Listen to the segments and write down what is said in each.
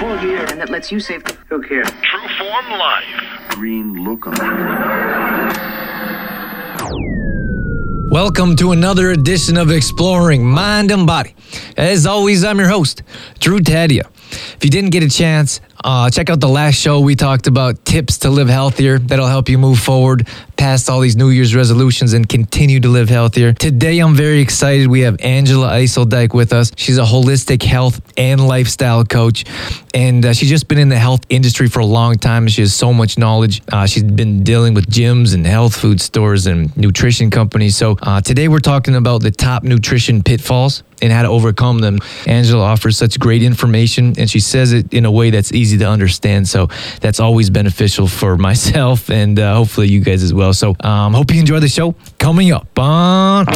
Cool gear, and that lets you save. Who cares? True Form Life. green look on Welcome to another edition of Exploring Mind and Body. As always, I'm your host, Drew Tadia. If you didn't get a chance, uh, check out the last show. We talked about tips to live healthier that'll help you move forward past all these New Year's resolutions and continue to live healthier. Today, I'm very excited. We have Angela Yssledyk with us. She's a holistic health and lifestyle coach, and uh, she's just been in the health industry for a long time. She has so much knowledge. Uh, she's been dealing with gyms and health food stores and nutrition companies. So uh, today, we're talking about the top nutrition pitfalls and how to overcome them. Angela offers such great information and she says it in a way that's easy to understand. So that's always beneficial for myself and uh, hopefully you guys as well. So um, hope you enjoy the show. Coming up on.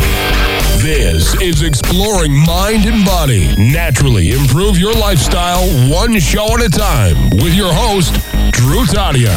This is Exploring Mind and Body. Naturally improve your lifestyle one show at a time with your host, Drew Tadia.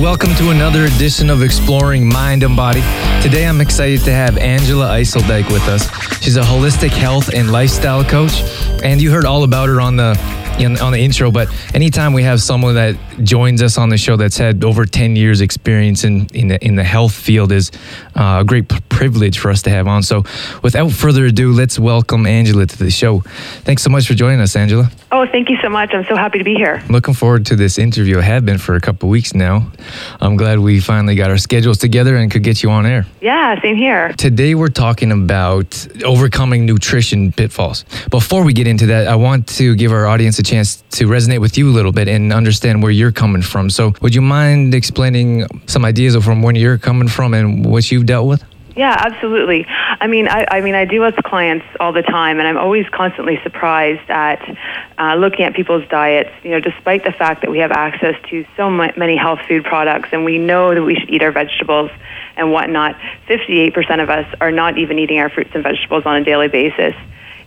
Welcome to another edition of Exploring Mind and Body. Today I'm excited to have Angela Yssledyk with us. She's a holistic health and lifestyle coach, and you heard all about her on the in, on the intro. But anytime we have someone that joins us on the show that's had over 10 years experience in in the, in the health field is uh, a great privilege for us to have on. So without further ado, let's welcome Angela to the show. Thanks so much for joining us, Angela. Oh, thank you so much. I'm so happy to be here. Looking forward to this interview. I have been for a couple weeks now. I'm glad we finally got our schedules together and could get you on air. Yeah, same here. Today we're talking about overcoming nutrition pitfalls. Before we get into that, I want to give our audience a chance to resonate with you a little bit and understand where you're coming from. So, would you mind explaining some ideas from where you're coming from and what you've dealt with? Yeah, absolutely. I mean, I, I mean, I deal with clients all the time, and I'm always constantly surprised at uh, looking at people's diets. You know, despite the fact that we have access to so many health food products, and we know that we should eat our vegetables and whatnot, 58% of us are not even eating our fruits and vegetables on a daily basis.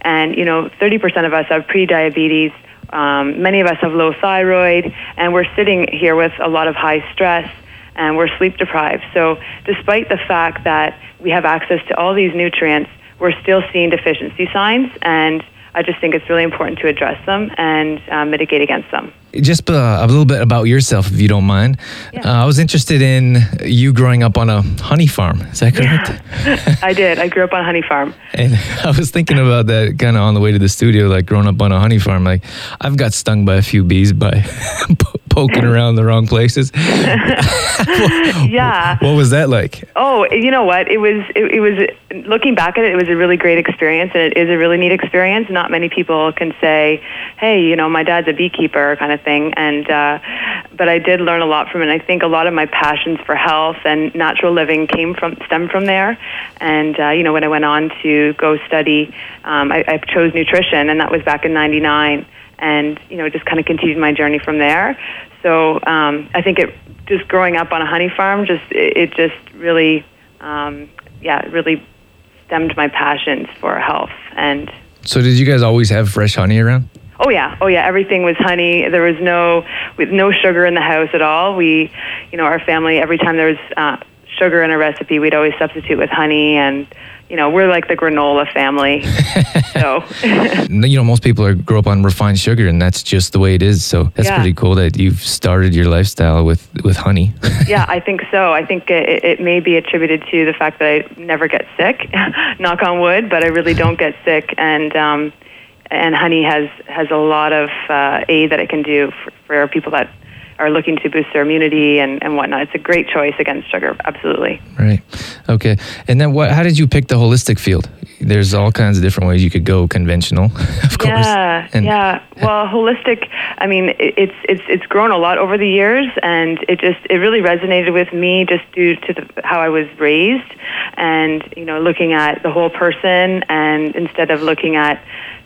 And you know, 30% of us have pre-diabetes. Um, many of us have low thyroid, and we're sitting here with a lot of high stress and we're sleep deprived. So, despite the fact that we have access to all these nutrients, we're still seeing deficiency signs, and I just think it's really important to address them and uh, mitigate against them. Just uh, a little bit about yourself, if you don't mind. Yeah. Uh, I was interested in you growing up on a honey farm. Is that correct? I did. I grew up on a honey farm. And I was thinking about that kind of on the way to the studio, like growing up on a honey farm. Like, I've got stung by a few bees by poking around the wrong places. Yeah. What was that like? Oh, you know what? It was. It, it was. Looking back at it, it was a really great experience, and it is a really neat experience. Not many people can say, "Hey, you know, my dad's a beekeeper," kind of thing. And uh, but I did learn a lot from it. And I think a lot of my passions for health and natural living came from stem from there. And uh, you know, when I went on to go study, um, I, I chose nutrition, and that was back in '99. And you know, just kind of continued my journey from there. So um, I think it just growing up on a honey farm, just it, it just really, um, yeah, it really stemmed my passions for health. And So, did you guys always have fresh honey around? oh yeah, oh yeah, everything was honey. There was no with no sugar in the house at all. We, you know, our family every time there was uh, sugar in a recipe, we'd always substitute with honey and. You know, we're like the granola family. so, You know, most people are grow up on refined sugar, and that's just the way it is. So that's Yeah. pretty cool that you've started your lifestyle with with honey. yeah, I think so. I think it, it may be attributed to the fact that I never get sick, knock on wood, but I really don't get sick, and um, and honey has has a lot of uh, aid that it can do for, for people that are looking to boost their immunity and, and whatnot. It's a great choice against sugar, absolutely. Right. Okay. And then what? How did you pick the holistic field? There's all kinds of different ways you could go conventional, of course. Yeah, And- yeah. Well, holistic. I mean, it- it's it's it's grown a lot over the years, and it just it really resonated with me just due to the, how I was raised, and you know, looking at the whole person, and instead of looking at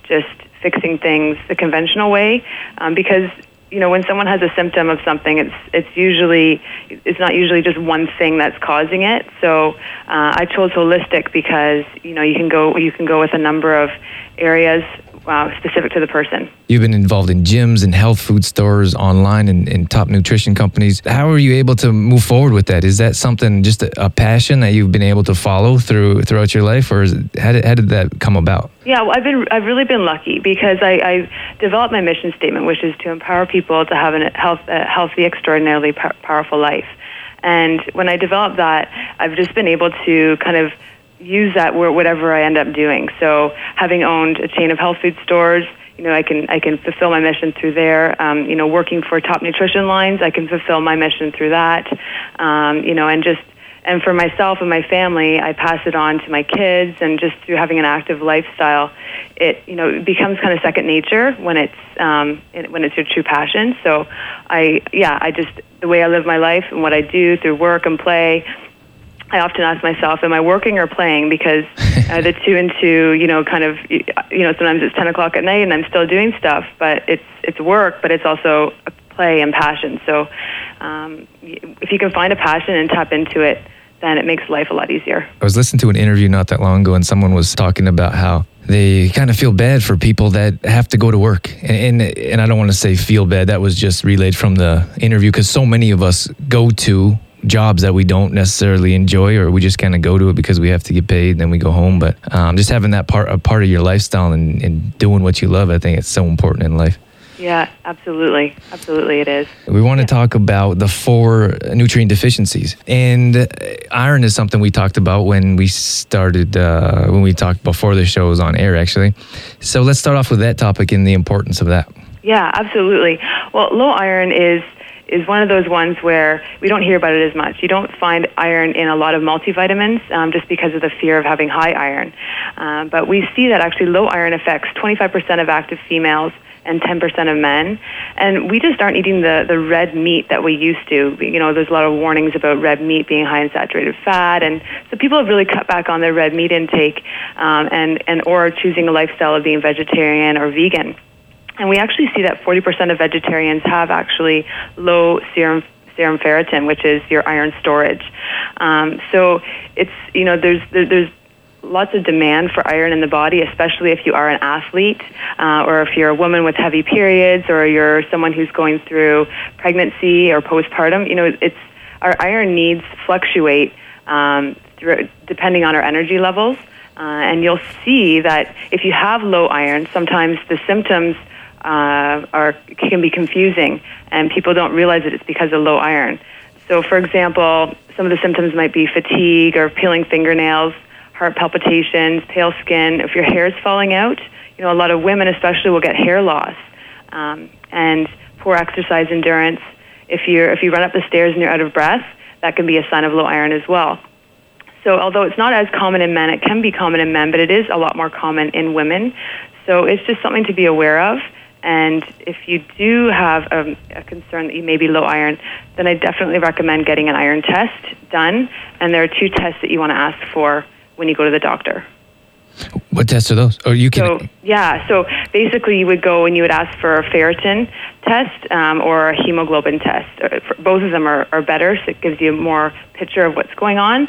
just fixing things the conventional way, um, because you know when someone has a symptom of something, it's it's usually it's not usually just one thing that's causing it. So uh, I chose holistic because you know you can go you can go with a number of areas uh, specific to the person. You've been involved in gyms and health food stores online and, and top nutrition companies. How are you able to move forward with that? Is that something just a, a passion that you've been able to follow through throughout your life, or is it, how, did, how did that come about? Yeah, well, I've been I've really been lucky because I, I developed my mission statement, which is to empower people to have a health, a healthy, extraordinarily pow- powerful life. And when I developed that, I've just been able to kind of use that whatever I end up doing. So having owned a chain of health food stores, you know, I can I can fulfill my mission through there. Um, you know, working for top nutrition lines, I can fulfill my mission through that. Um, you know, and just and for myself and my family, I pass it on to my kids, and just through having an active lifestyle, it you know it becomes kind of second nature when it's um, when it's your true passion. So, I yeah, I just the way I live my life and what I do through work and play I often ask myself, am I working or playing? Because uh, the two and two, you know, kind of, you know, sometimes it's 10 o'clock at night and I'm still doing stuff, but it's, it's work, but it's also a play and passion. So um, if you can find a passion and tap into it, then it makes life a lot easier. I was listening to an interview not that long ago and someone was talking about how they kind of feel bad for people that have to go to work. And, and, and I don't want to say feel bad. That was just relayed from the interview because so many of us go to jobs that we don't necessarily enjoy or we just kind of go to it because we have to get paid and then we go home but um, just having that part a part of your lifestyle and, and doing what you love i think it's so important in life yeah, absolutely. Absolutely, it is. We want to talk about the four nutrient deficiencies. And iron is something we talked about when we started, uh, when we talked before the show was on air, actually. So let's start off with that topic and the importance of that. Yeah, absolutely. Well, low iron is is one of those ones where we don't hear about it as much. You don't find iron in a lot of multivitamins um, just because of the fear of having high iron. Uh, but we see that actually low iron affects 25% of active females and 10% of men. And we just aren't eating the, the red meat that we used to. You know, there's a lot of warnings about red meat being high in saturated fat. And so people have really cut back on their red meat intake um, and, and or choosing a lifestyle of being vegetarian or vegan. And we actually see that 40% of vegetarians have actually low serum serum ferritin, which is your iron storage. Um, so it's you know there's there, there's lots of demand for iron in the body, especially if you are an athlete uh, or if you're a woman with heavy periods or you're someone who's going through pregnancy or postpartum. You know, it's our iron needs fluctuate um, through, depending on our energy levels. Uh, and you'll see that if you have low iron, sometimes the symptoms uh, are can be confusing, and people don't realize that it's because of low iron. So, for example, some of the symptoms might be fatigue or peeling fingernails, heart palpitations, pale skin. If your hair is falling out, you know a lot of women, especially, will get hair loss, um, and poor exercise endurance. If you if you run up the stairs and you're out of breath, that can be a sign of low iron as well. So, although it's not as common in men, it can be common in men, but it is a lot more common in women. So, it's just something to be aware of. And if you do have a, a, concern that you may be low iron, then I definitely recommend getting an iron test done. And there are two tests that you want to ask for when you go to the doctor. What tests are those? Or you can. So, yeah, so basically, you would go and you would ask for a ferritin test um, or a hemoglobin test. Uh, both of them are, are better, so it gives you a more picture of what's going on.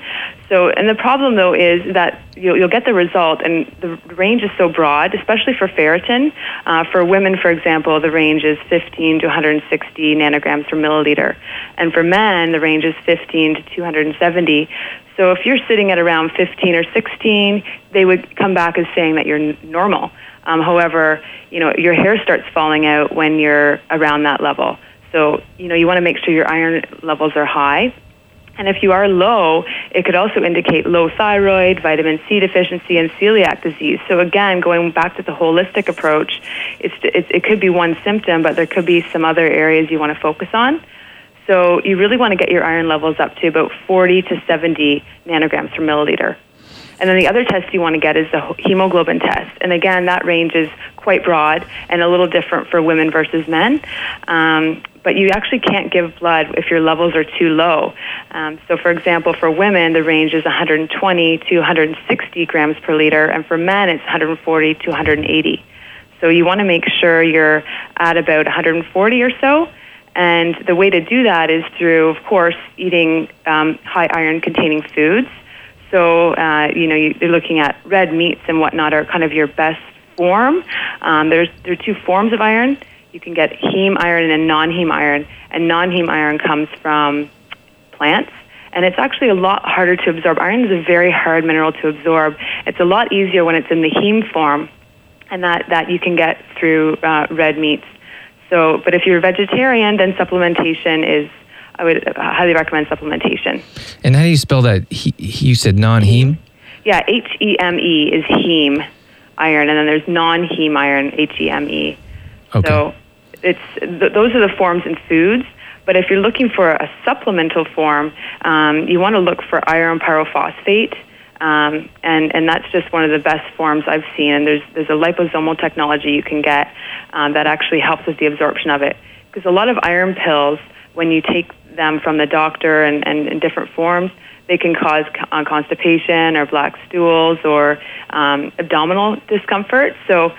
So, and the problem though is that you'll, you'll get the result, and the range is so broad, especially for ferritin. Uh, for women, for example, the range is 15 to 160 nanograms per milliliter, and for men, the range is 15 to 270. So if you're sitting at around 15 or 16, they would come back as saying that you're normal. Um, however, you know your hair starts falling out when you're around that level. So you know you want to make sure your iron levels are high. And if you are low, it could also indicate low thyroid, vitamin C deficiency, and celiac disease. So again, going back to the holistic approach, it's, it's, it could be one symptom, but there could be some other areas you want to focus on. So you really want to get your iron levels up to about 40 to 70 nanograms per milliliter. And then the other test you want to get is the hemoglobin test. And again, that range is quite broad and a little different for women versus men. Um, but you actually can't give blood if your levels are too low. Um, so, for example, for women, the range is 120 to 160 grams per liter, and for men, it's 140 to 180. So, you want to make sure you're at about 140 or so. And the way to do that is through, of course, eating um, high iron containing foods. So, uh, you know, you're looking at red meats and whatnot are kind of your best form. Um, there's there are two forms of iron. You can get heme iron and non-heme iron, and non-heme iron comes from plants. And it's actually a lot harder to absorb. Iron is a very hard mineral to absorb. It's a lot easier when it's in the heme form, and that, that you can get through uh, red meats. So, but if you're a vegetarian, then supplementation is I would highly recommend supplementation. And how do you spell that? He, you said non-heme. Yeah, H E M E is heme iron, and then there's non-heme iron, H E M E. Okay. So it's th- those are the forms in foods. But if you're looking for a supplemental form, um, you want to look for iron pyrophosphate. Um, and, and that's just one of the best forms I've seen. And there's, there's a liposomal technology you can get um, that actually helps with the absorption of it. Because a lot of iron pills, when you take them from the doctor and, and in different forms, they can cause uh, constipation or black stools or um, abdominal discomfort. So,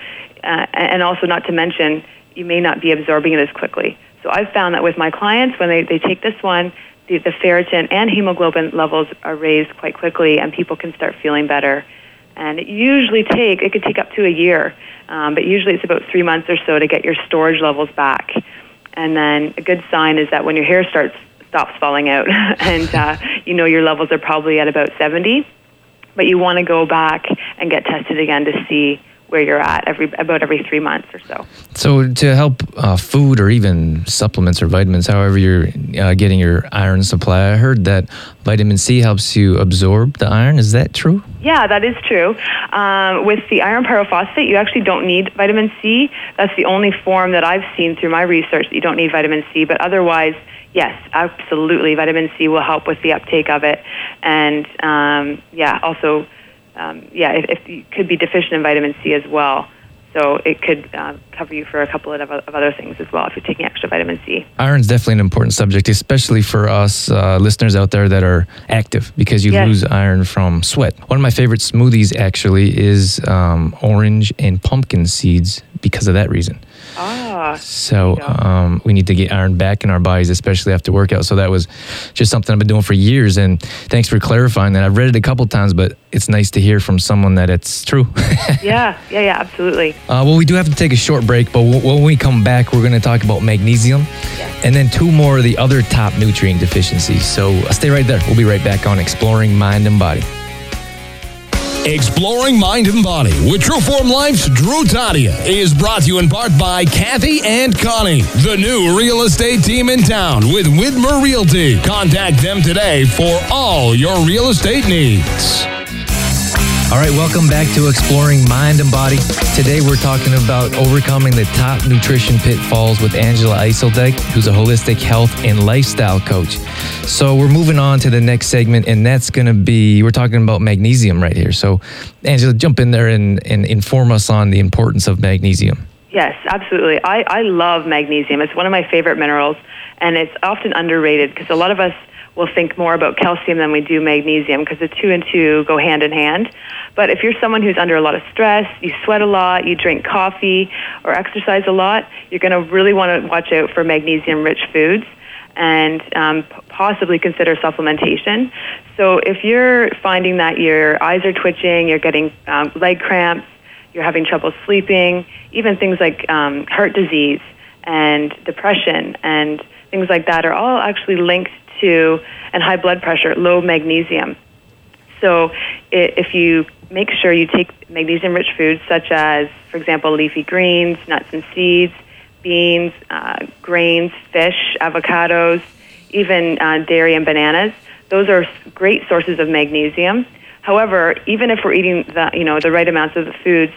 uh, and also not to mention, you may not be absorbing it as quickly. So I've found that with my clients, when they, they take this one, the, the ferritin and hemoglobin levels are raised quite quickly, and people can start feeling better. And it usually take it could take up to a year, um, but usually it's about three months or so to get your storage levels back. And then a good sign is that when your hair starts stops falling out, and uh, you know your levels are probably at about 70, but you want to go back and get tested again to see where you're at every about every three months or so. So to help uh, food or even supplements or vitamins, however you're uh, getting your iron supply, I heard that vitamin C helps you absorb the iron. Is that true? Yeah, that is true. Um, with the iron pyrophosphate, you actually don't need vitamin C. That's the only form that I've seen through my research that you don't need vitamin C. But otherwise, yes, absolutely, vitamin C will help with the uptake of it, and um, yeah, also um, yeah, if, if, you could be deficient in vitamin C as well. So it could uh, cover you for a couple of, of, other things as well if you're taking extra vitamin C. Iron's definitely an important subject, especially for us uh, listeners out there that are active because you yes. lose iron from sweat. One of my favorite smoothies actually is um, orange and pumpkin seeds because of that reason. Ah. So um, we need to get iron back in our bodies, especially after workout. So that was just something I've been doing for years. And thanks for clarifying that. I've read it a couple times, but it's nice to hear from someone that it's true. yeah, yeah, yeah, absolutely. Uh, well, we do have to take a short break, but w- when we come back, we're going to talk about magnesium yes. and then two more of the other top nutrient deficiencies. So uh, stay right there. We'll be right back on Exploring Mind and Body. Exploring Mind and Body with Trueform Life's Drew Tadia is brought to you in part by Kathy and Connie, the new real estate team in town with Widmer Realty. Contact them today for all your real estate needs. All right, welcome back to Exploring Mind and Body. Today we're talking about overcoming the top nutrition pitfalls with Angela Yssledyk, who's a holistic health and lifestyle coach. So we're moving on to the next segment, and that's going to be we're talking about magnesium right here. So, Angela, jump in there and, and inform us on the importance of magnesium. Yes, absolutely. I, I love magnesium. It's one of my favorite minerals, and it's often underrated because a lot of us will think more about calcium than we do magnesium because the two and two go hand in hand. But if you're someone who's under a lot of stress, you sweat a lot, you drink coffee or exercise a lot, you're going to really want to watch out for magnesium rich foods and um, possibly consider supplementation. So if you're finding that your eyes are twitching, you're getting um, leg cramps, you're having trouble sleeping, even things like um, heart disease and depression and things like that are all actually linked and high blood pressure, low magnesium. So if you make sure you take magnesium rich foods such as, for example, leafy greens, nuts and seeds, beans, uh, grains, fish, avocados, even uh, dairy and bananas, those are great sources of magnesium. However, even if we're eating the, you know, the right amounts of the foods,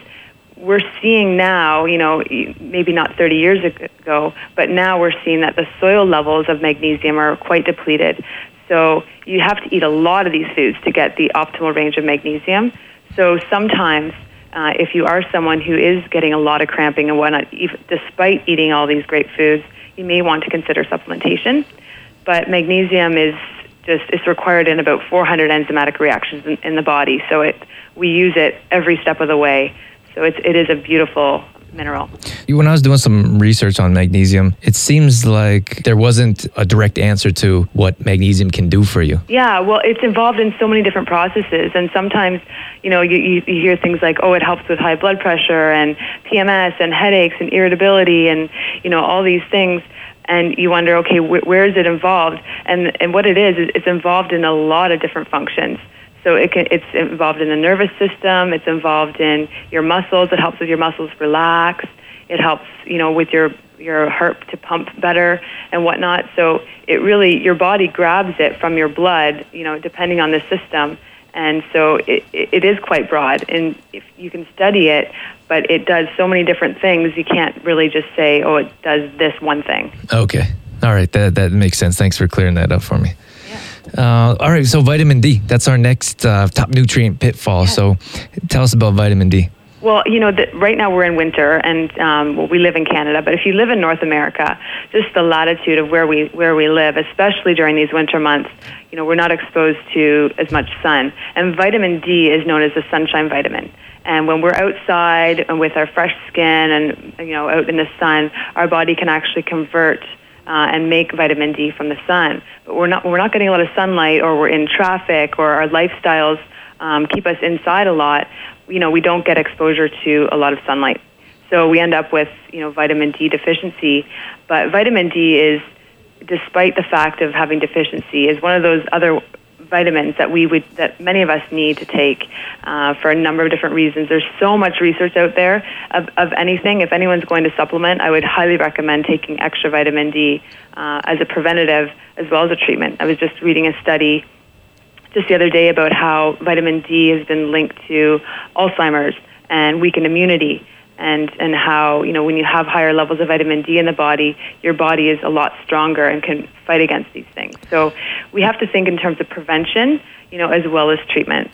we're seeing now, you know, maybe not 30 years ago, but now we're seeing that the soil levels of magnesium are quite depleted. So you have to eat a lot of these foods to get the optimal range of magnesium. So sometimes, uh, if you are someone who is getting a lot of cramping and whatnot, even, despite eating all these great foods, you may want to consider supplementation. But magnesium is just it's required in about 400 enzymatic reactions in, in the body, so it we use it every step of the way. So it's, it is a beautiful mineral. When I was doing some research on magnesium, it seems like there wasn't a direct answer to what magnesium can do for you. Yeah, well, it's involved in so many different processes, and sometimes, you know, you, you, you hear things like, oh, it helps with high blood pressure and PMS and headaches and irritability and, you know, all these things. And you wonder, okay, wh- where is it involved? And, and what it is, is it's involved in a lot of different functions. So it can, it's involved in the nervous system. It's involved in your muscles. It helps with your muscles relax. It helps, you know, with your your heart to pump better and whatnot. So it really your body grabs it from your blood, you know, depending on the system. And so it, it is quite broad, and if you can study it, but it does so many different things. You can't really just say, "Oh, it does this one thing." Okay. All right. That, that makes sense. Thanks for clearing that up for me. Uh, all right, so vitamin D, that's our next uh, top nutrient pitfall. So tell us about vitamin D. Well, you know, the, right now we're in winter, and um, well, we live in Canada. But if you live in North America, just the latitude of where we where we live, especially during these winter months, you know, we're not exposed to as much sun. And vitamin D is known as the sunshine vitamin. And when we're outside and with our fresh skin and you know out in the sun, our body can actually convert uh, and make vitamin D from the sun. But we're not we're not getting a lot of sunlight, or we're in traffic, or our lifestyles um, keep us inside a lot. You know, we don't get exposure to a lot of sunlight, so we end up with you know vitamin D deficiency. But vitamin D is, despite the fact of having deficiency, is one of those other vitamins that we would that many of us need to take uh, for a number of different reasons. There's so much research out there of, of anything. If anyone's going to supplement, I would highly recommend taking extra vitamin D uh, as a preventative as well as a treatment. I was just reading a study just the other day about how vitamin D has been linked to Alzheimer's and weakened immunity and and how you know when you have higher levels of vitamin D in the body, your body is a lot stronger and can fight against these things. So we have to think in terms of prevention, you know, as well as treatment.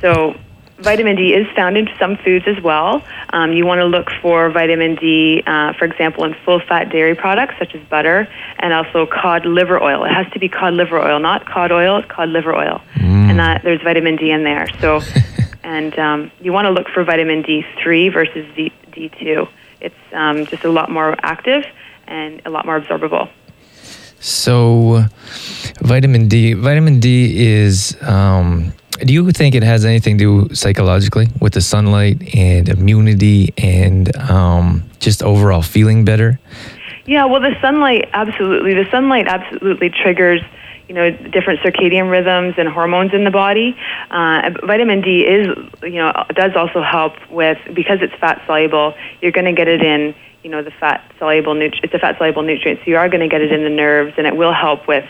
So vitamin D is found in some foods as well. Um, you want to look for vitamin D, uh, for example, in full-fat dairy products such as butter and also cod liver oil. It has to be cod liver oil, not cod oil. It's cod liver oil, mm. and that there's vitamin D in there. So. and um, you want to look for vitamin D3 versus D, D2. It's um, just a lot more active and a lot more absorbable. So, vitamin D. Vitamin D is. Um, do you think it has anything to do psychologically with the sunlight and immunity and um, just overall feeling better? Yeah, well, the sunlight absolutely. The sunlight absolutely triggers you know different circadian rhythms and hormones in the body. Uh, vitamin D is you know does also help with because it's fat soluble. You're going to get it in you know the fat soluble nutri- It's a fat soluble nutrient, so you are going to get it in the nerves, and it will help with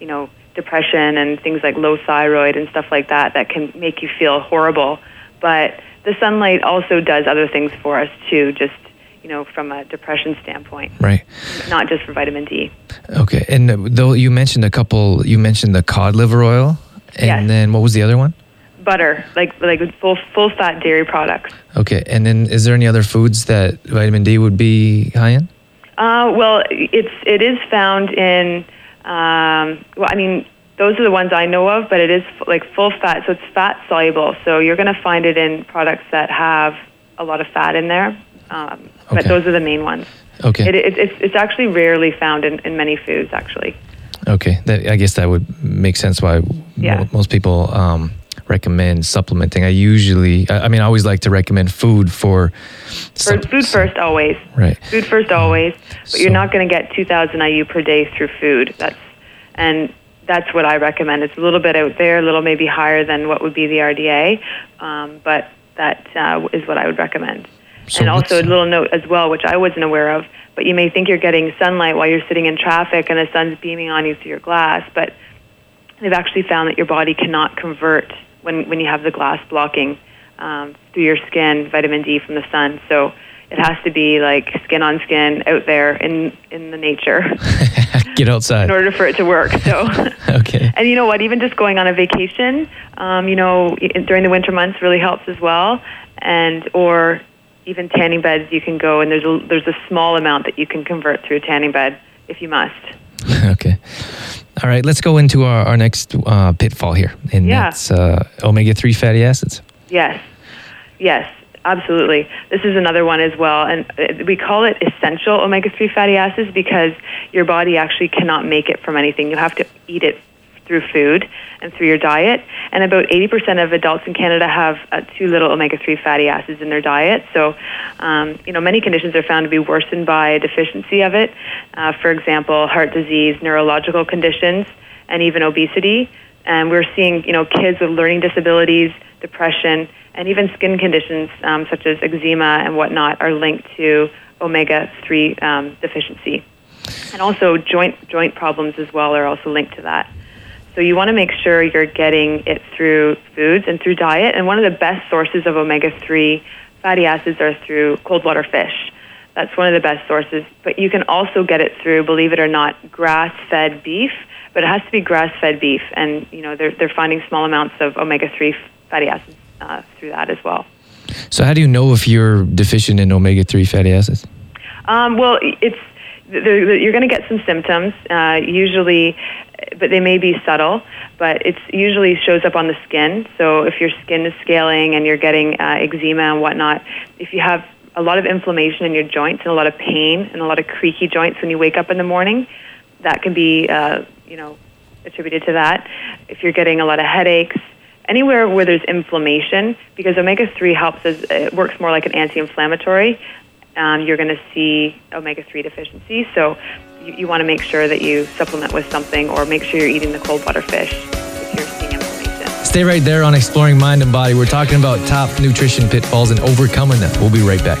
you know depression and things like low thyroid and stuff like that that can make you feel horrible. But the sunlight also does other things for us too, just you know, from a depression standpoint. Right. Not just for vitamin D. Okay. And though you mentioned a couple, you mentioned the cod liver oil, and yes. then what was the other one? Butter, like like full full fat dairy products. Okay. And then is there any other foods that vitamin D would be high in? Uh, well, it's it is found in. Um, well, I mean, those are the ones I know of, but it is like full fat, so it's fat soluble. So you're going to find it in products that have a lot of fat in there. Um, but those are the main ones. Okay. It, it, it's, it's actually rarely found in, in many foods, actually. Okay. That, I guess that would make sense why yeah. mo- most people um, recommend supplementing. I usually, I, I, mean, I always like to recommend food for. for food first, always. Right. Food first, always. But so, you're not going to get 2,000 IU per day through food. That's and that's what I recommend. It's a little bit out there, a little maybe higher than what would be the RDA, um, but that uh, is what I would recommend. So and also a little note as well, which I wasn't aware of, but you may think you're getting sunlight while you're sitting in traffic and the sun's beaming on you through your glass, but they've actually found that your body cannot convert when, when you have the glass blocking um, through your skin vitamin D from the sun. So it has to be like skin on skin out there in in the nature. Get outside in order for it to work. So okay. And you know what? Even just going on a vacation, um, you know, during the winter months really helps as well. And or even tanning beds you can go and there's a there's a small amount that you can convert through a tanning bed if you must. okay. All right, let's go into our, our next uh, pitfall here, and yeah. that's uh, omega three fatty acids. Yes, yes. Absolutely. This is another one as well. And uh, we call it essential omega 3 fatty acids because your body actually cannot make it from anything. You have to eat it through food and through your diet. And about 80% of adults in Canada have uh, too little omega 3 fatty acids in their diet. So, um, you know, many conditions are found to be worsened by a deficiency of it. Uh, for example, heart disease, neurological conditions, and even obesity. And we're seeing, you know, kids with learning disabilities, depression, and even skin conditions um, such as eczema and whatnot are linked to omega 3 um, deficiency. And also joint joint problems as well are also linked to that. So you want to make sure you're getting it through foods and through diet. And one of the best sources of omega 3 fatty acids are through cold water fish. That's one of the best sources. But you can also get it through, believe it or not, grass fed beef. But it has to be grass fed beef. And, you know, they're, they're finding small amounts of omega 3 fatty acids uh, through that as well. So, how do you know if you're deficient in omega 3 fatty acids? Um, well, it's you're going to get some symptoms. Uh, usually, but they may be subtle, but it usually shows up on the skin. So if your skin is scaling and you're getting uh, eczema and whatnot, if you have a lot of inflammation in your joints and a lot of pain and a lot of creaky joints when you wake up in the morning, that can be, uh, you know, attributed to that. If you're getting a lot of headaches, anywhere where there's inflammation, because omega-3 helps as, it works more like an anti-inflammatory, um, you're going to see omega-3 deficiency. So you, you want to make sure that you supplement with something or make sure you're eating the cold water fish if you're seeing inflammation. Stay right there on Exploring Mind and Body. We're talking about top nutrition pitfalls and overcoming them. We'll be right back.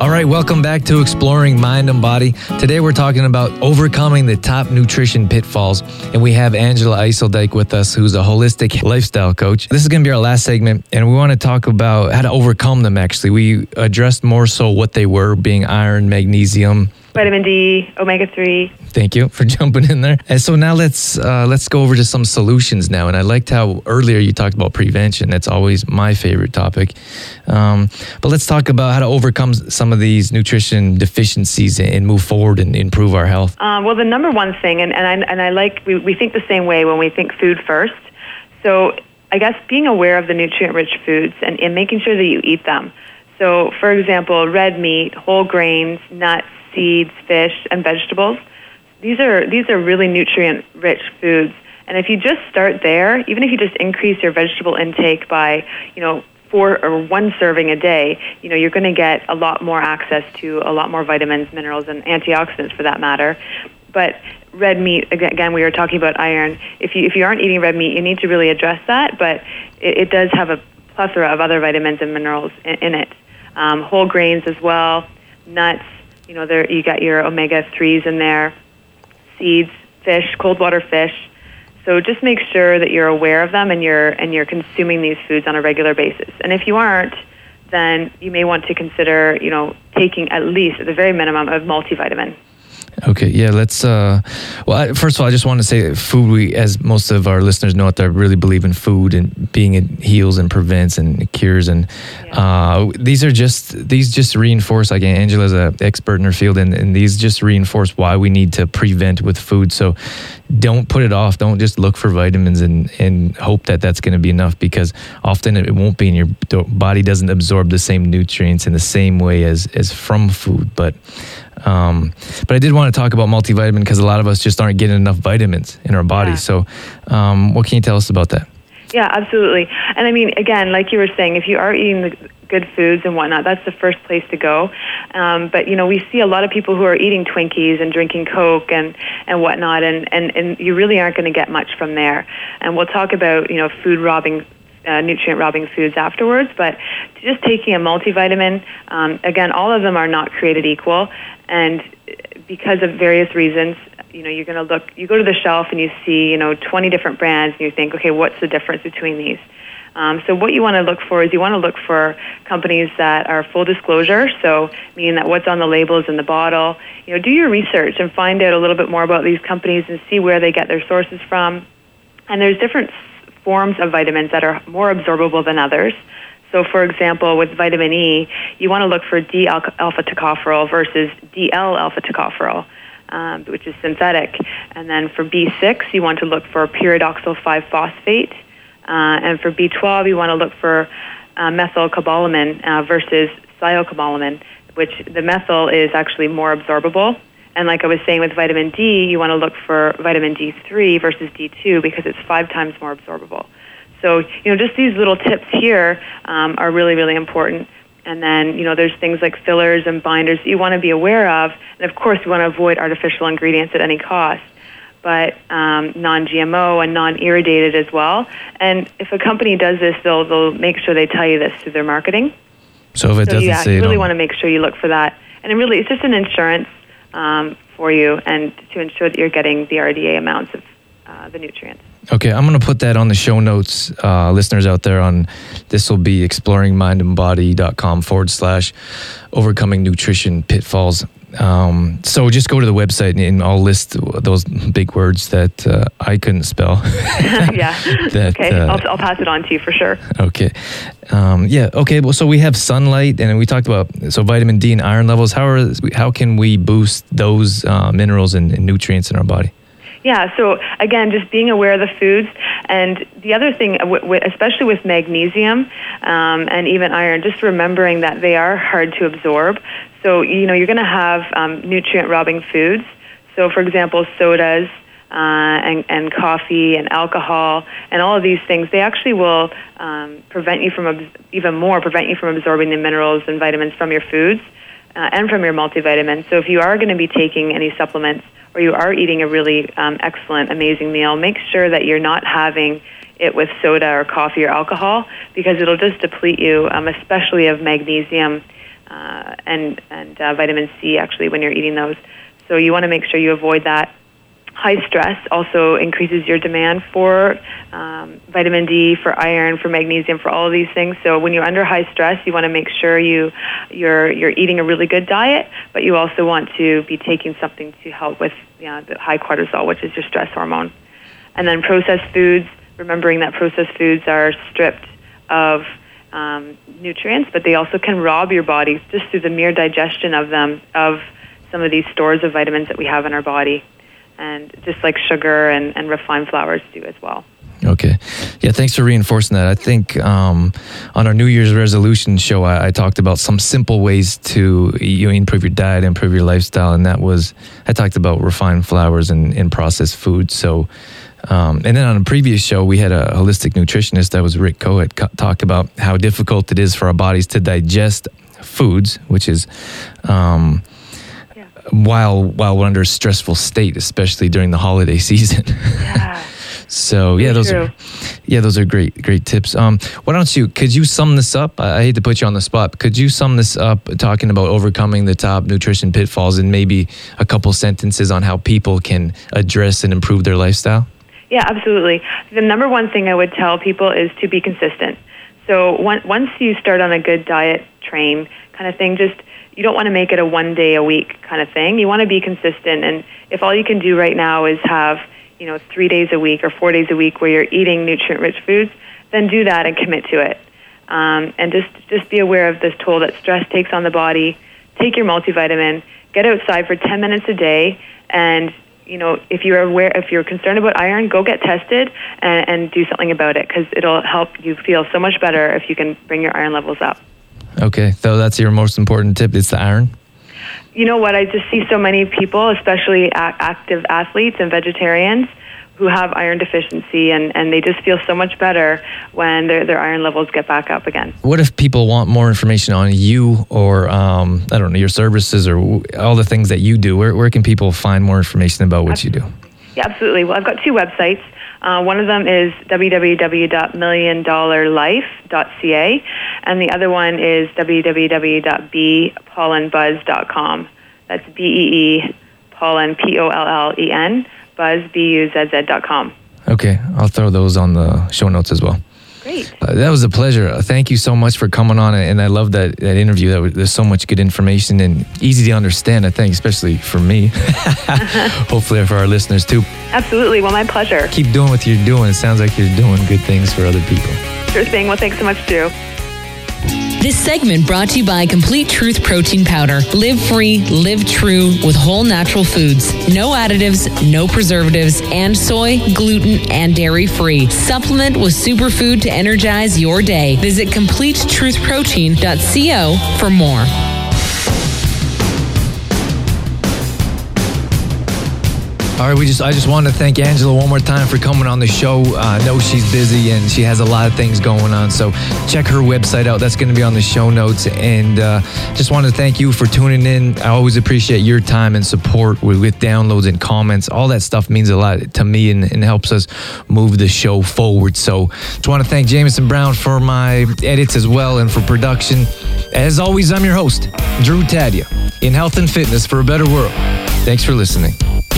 All right, welcome back to Exploring Mind and Body. Today we're talking about overcoming the top nutrition pitfalls, and we have Angela Yssledyk with us, who's a holistic lifestyle coach. This is going to be our last segment, and we want to talk about how to overcome them. Actually, we addressed more so what they were, being iron, magnesium, vitamin D, omega three. Thank you for jumping in there. And so now let's uh, let's go over to some solutions now. And I liked how earlier you talked about prevention. That's always my favorite topic. Um, but let's talk about how to overcome some of these nutrition deficiencies and move forward and improve our health. Uh, well, the number one thing, and, and I and I like we, we think the same way when we think food first. So I guess being aware of the nutrient-rich foods and, and making sure that you eat them. So, for example, red meat, whole grains, nuts, seeds, fish, and vegetables. These are these are really nutrient rich foods. And if you just start there, even if you just increase your vegetable intake by, you know, four or one serving a day, you know, you're going to get a lot more access to a lot more vitamins, minerals, and antioxidants for that matter. But red meat, again, we were talking about iron. If you if you aren't eating red meat, you need to really address that. But it, it does have a plethora of other vitamins and minerals in, in it. Um, whole grains as well, nuts, you know, there you got your omega threes in there, seeds, fish, cold water fish. So just make sure that you're aware of them and you're and you're consuming these foods on a regular basis. And if you aren't, then you may want to consider, you know, taking at least at the very minimum a multivitamin. Okay, yeah, let's. Uh, well, I, first of all, I just want to say food. We, as most of our listeners know, that I really believe in food and being it heals and prevents and cures. And yeah. uh, these are just these just reinforce. Like Angela's an expert in her field, and, and these just reinforce why we need to prevent with food. So don't put it off. Don't just look for vitamins and and hope that that's going to be enough because often it won't be. And your body doesn't absorb the same nutrients in the same way as as from food, but. Um, but I did want to talk about multivitamin because a lot of us just aren't getting enough vitamins in our bodies. Yeah. So, um, what can you tell us about that? Yeah, absolutely. And I mean, again, like you were saying, if you are eating the good foods and whatnot, that's the first place to go. Um, but you know, we see a lot of people who are eating Twinkies and drinking Coke and and whatnot, and and and you really aren't going to get much from there. And we'll talk about you know food robbing uh, nutrient robbing foods afterwards. But just taking a multivitamin, um, again, all of them are not created equal, and because of various reasons, you know, you're going to look, you go to the shelf and you see, you know, 20 different brands, and you think, okay, what's the difference between these? Um, so what you want to look for is you want to look for companies that are full disclosure, so meaning that what's on the labels in the bottle. You know, do your research and find out a little bit more about these companies and see where they get their sources from. And there's different forms of vitamins that are more absorbable than others. So, for example, with vitamin E, you want to look for D alpha tocopherol versus DL alpha tocopherol, um, which is synthetic. And then for B6, you want to look for pyridoxal 5 phosphate. Uh, and for B12, you want to look for uh, methylcobalamin uh, versus cyanocobalamin, which the methyl is actually more absorbable. And like I was saying with vitamin D, you want to look for vitamin D3 versus D2 because it's five times more absorbable. So, you know, just these little tips here um, are really, really important. And then, you know, there's things like fillers and binders that you want to be aware of. And of course, you want to avoid artificial ingredients at any cost, but um, non GMO and non irradiated as well. And if a company does this, they'll, they'll make sure they tell you this through their marketing. So if it so doesn't yeah, say you really want to make sure you look for that. And it really, it's just an insurance um, for you and to ensure that you're getting the RDA amounts of uh, the nutrients. Okay, I'm going to put that on the show notes, uh, listeners out there. On this will be exploringmindandbody.com forward slash overcoming nutrition pitfalls. Um, so just go to the website and, and I'll list those big words that uh, I couldn't spell. yeah. That, okay. uh, I'll, I'll pass it on to you for sure. okay, um, yeah. Okay, well, so we have sunlight, and we talked about so vitamin D and iron levels. How are how can we boost those uh, minerals and, and nutrients in our body? Yeah, so again, just being aware of the foods. And the other thing, especially with magnesium um, and even iron, just remembering that they are hard to absorb. So, you know, you're going to have um, nutrient robbing foods. So, for example, sodas. Uh, and, and coffee and alcohol and all of these things, they actually will um, prevent you from, even more, prevent you from absorbing the minerals and vitamins from your foods uh, and from your multivitamins. So if you are going to be taking any supplements or you are eating a really um, excellent, amazing meal, make sure that you're not having it with soda or coffee or alcohol because it'll just deplete you, um, especially of magnesium uh, and and uh, vitamin C. Actually, when you're eating those, so you want to make sure you avoid that. High stress also increases your demand for um, vitamin D, for iron, for magnesium, for all of these things. So when you're under high stress, you want to make sure you you're you're eating a really good diet, but you also want to be taking something to help with you know, the high cortisol, which is your stress hormone. And then processed foods, remembering that processed foods are stripped of um, nutrients, but they also can rob your body just through the mere digestion of them of some of these stores of vitamins that we have in our body and just like sugar and, and refined flours do as well. Okay. Yeah, thanks for reinforcing that. I think um, on our New Year's resolution show, I, I, talked about some simple ways to you improve your diet, improve your lifestyle, and that was I talked about refined flours and, and processed foods. So, um, and then on a previous show, we had a holistic nutritionist that was Rick Coet talk about how difficult it is for our bodies to digest foods, which is. Um, while while we're under a stressful state, especially during the holiday season. Yeah. so yeah, those true. are yeah, those are great great tips. Um, why don't you could you sum this up? I, I hate to put you on the spot. Could you sum this up talking about overcoming the top nutrition pitfalls and maybe a couple sentences on how people can address and improve their lifestyle? Yeah, absolutely. The number one thing I would tell people is to be consistent. So once you start on a good diet train kind of thing, just you don't want to make it a one day a week kind of thing. You want to be consistent. And if all you can do right now is have, you know, three days a week or four days a week where you're eating nutrient rich foods, then do that and commit to it. Um, and just, just be aware of this toll that stress takes on the body. Take your multivitamin, get outside for 10 minutes a day, and you know, if you're aware, if you're concerned about iron, go get tested and, and do something about it because it'll help you feel so much better if you can bring your iron levels up. Okay, so that's your most important tip. It's the iron. You know what? I just see so many people, especially active athletes and vegetarians, who have iron deficiency, and, and they just feel so much better when their, their iron levels get back up again. What if people want more information on you or um, I don't know your services or all the things that you do? Where where can people find more information about what you do? Yeah, absolutely. Well, I've got two websites. Uh, one of them is www.milliondollarlife.ca, and the other one is www.beepollenbuzz.com. That's B E E pollen P O L L E N buzz B U Z Z dot com. Okay, I'll throw those on the show notes as well. Great. Uh, that was a pleasure. Uh, thank you so much for coming on, and I love that that interview. That was, there's so much good information and easy to understand. I think, especially for me. Hopefully, for our listeners too. Absolutely. Well, my pleasure. Keep doing what you're doing. It sounds like you're doing good things for other people. Sure thing. Well, thanks so much, too. This segment brought to you by Complete Truth Protein Powder. Live free, live true with whole natural foods. No additives, no preservatives, and soy, gluten, and dairy free. Supplement with superfood to energize your day. Visit CompleteTruthProtein.co for more. All right, we just I just want to thank Angela one more time for coming on the show. Uh, I know she's busy and she has a lot of things going on, so check her website out. That's going to be on the show notes. And uh, just want to thank you for tuning in. I always appreciate your time and support with, with downloads and comments. All that stuff means a lot to me and, and helps us move the show forward. So just want to thank Jameson Brown for my edits as well and for production. As always, I'm your host, Drew Taddia, in health and fitness for a better world. Thanks for listening.